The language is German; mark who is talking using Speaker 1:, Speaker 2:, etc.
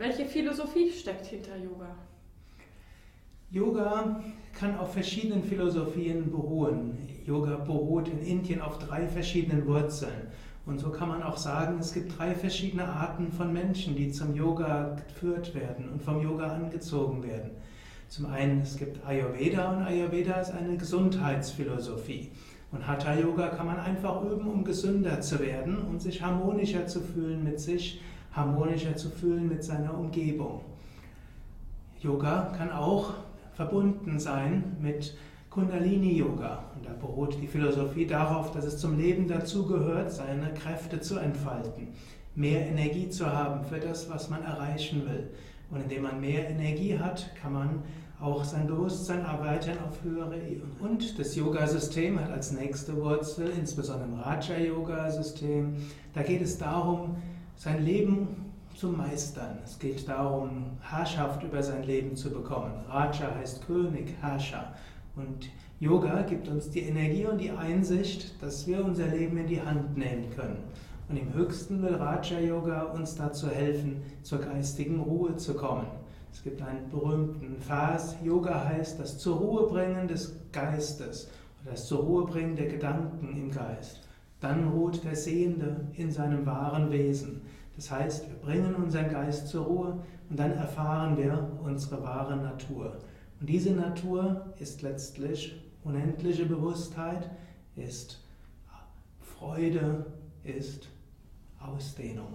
Speaker 1: Welche Philosophie steckt hinter Yoga?
Speaker 2: Yoga kann auf verschiedenen Philosophien beruhen. Yoga beruht in Indien auf drei verschiedenen Wurzeln. Und so kann man auch sagen, es gibt drei verschiedene Arten von Menschen, die zum Yoga geführt werden und vom Yoga angezogen werden. Zum einen, es gibt Ayurveda und Ayurveda ist eine Gesundheitsphilosophie. Und Hatha Yoga kann man einfach üben, um gesünder zu werden und sich harmonischer zu fühlen mit sich, harmonischer zu fühlen mit seiner Umgebung. Yoga kann auch verbunden sein mit Kundalini Yoga. Und da beruht die Philosophie darauf, dass es zum Leben dazugehört, seine Kräfte zu entfalten, mehr Energie zu haben für das, was man erreichen will. Und indem man mehr Energie hat, kann man auch sein Bewusstsein erweitern auf höhere Ebenen. Und das Yoga-System hat als nächste Wurzel, insbesondere im Raja-Yoga-System, da geht es darum, sein Leben zu meistern. Es geht darum, Herrschaft über sein Leben zu bekommen. Raja heißt König, Herrscher. Und Yoga gibt uns die Energie und die Einsicht, dass wir unser Leben in die Hand nehmen können. Und im höchsten will Raja Yoga uns dazu helfen, zur geistigen Ruhe zu kommen. Es gibt einen berühmten Vers, Yoga heißt das zur Ruhe bringen des Geistes das zur Ruhe bringen der Gedanken im Geist. Dann ruht der Sehende in seinem wahren Wesen. Das heißt, wir bringen unseren Geist zur Ruhe und dann erfahren wir unsere wahre Natur. Und diese Natur ist letztlich unendliche Bewusstheit, ist Freude, ist Ausdehnung.